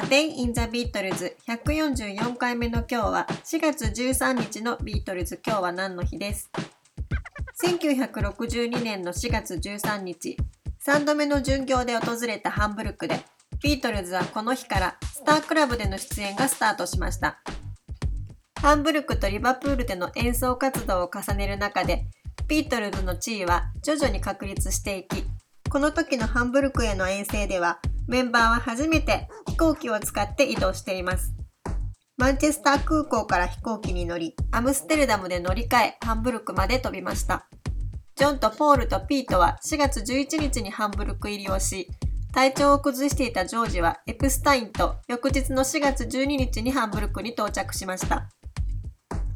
A Day in the Beatles 144回目の今日は4月13日のビートルズ今日は何の日です？1962年の4月13日。3度目の巡業で訪れたハンブルクでビートルズはこの日からスタークラブでの出演がスタートしました。ハンブルクとリバプールでの演奏活動を重ねる中でビートルズの地位は徐々に確立していきこの時のハンブルクへの遠征ではメンバーは初めて飛行機を使って移動しています。マンチェスター空港から飛行機に乗り、アムステルダムで乗り換え、ハンブルクまで飛びました。ジョンとポールとピートは4月11日にハンブルク入りをし、体調を崩していたジョージはエプスタインと翌日の4月12日にハンブルクに到着しました。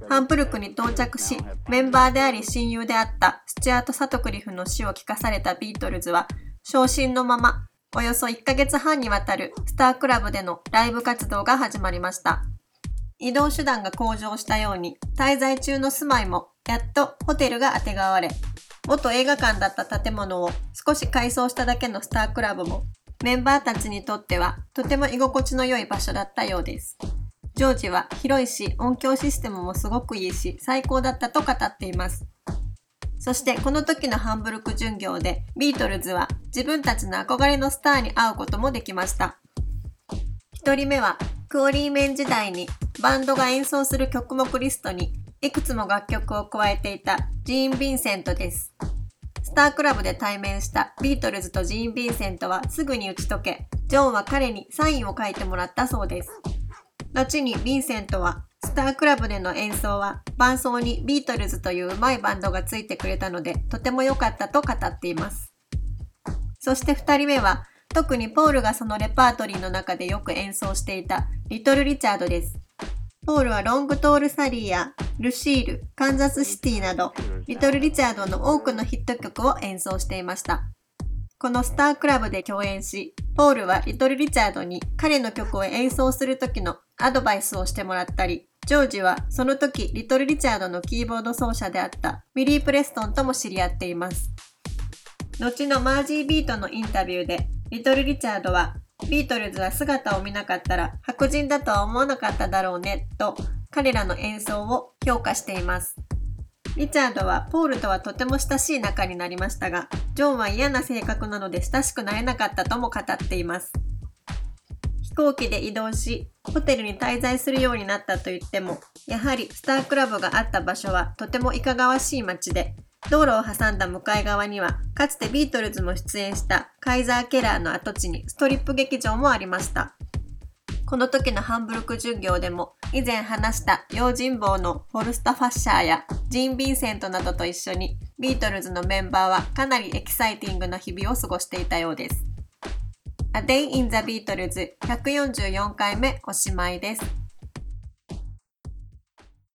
ハンブルクに到着し、メンバーであり親友であったスチュアート・サトクリフの死を聞かされたビートルズは、昇進のまま、およそ1ヶ月半にわたるスタークラブでのライブ活動が始まりました。移動手段が向上したように、滞在中の住まいも、やっとホテルがあてがわれ、元映画館だった建物を少し改装しただけのスタークラブも、メンバーたちにとってはとても居心地の良い場所だったようです。ジョージは広いし、音響システムもすごくいいし、最高だったと語っています。そしてこの時のハンブルク巡業でビートルズは自分たちの憧れのスターに会うこともできました。一人目はクオリーメン時代にバンドが演奏する曲目リストにいくつも楽曲を加えていたジーン・ヴィンセントです。スタークラブで対面したビートルズとジーン・ヴィンセントはすぐに打ち解け、ジョンは彼にサインを書いてもらったそうです。後にヴィンセントは、スタークラブでの演奏は伴奏にビートルズといううまいバンドがついてくれたので、とても良かったと語っています。そして二人目は、特にポールがそのレパートリーの中でよく演奏していたリトル・リチャードです。ポールはロングトール・サリーやルシール、カンザス・シティなど、リトル・リチャードの多くのヒット曲を演奏していました。このスタークラブで共演し、ポールはリトル・リチャードに彼の曲を演奏する時のアドバイスをしてもらったり、ジョージはその時リトル・リチャードのキーボード奏者であったウィリー・プレストンとも知り合っています。後のマージー・ビートのインタビューで、リトル・リチャードは、ビートルズは姿を見なかったら白人だとは思わなかっただろうね、と彼らの演奏を評価しています。リチャードはポールとはとても親しい仲になりましたが、ジョンは嫌な性格なので親しくなれなかったとも語っています。飛行機で移動し、ホテルに滞在するようになったと言っても、やはりスタークラブがあった場所はとてもいかがわしい街で、道路を挟んだ向かい側には、かつてビートルズも出演したカイザー・ケラーの跡地にストリップ劇場もありました。この時のハンブルク巡業でも以前話した用心棒のフォルスタ・ファッシャーやジン・ヴィンセントなどと一緒にビートルズのメンバーはかなりエキサイティングな日々を過ごしていたようです。A Day in the Beatles 144回目おしまいです。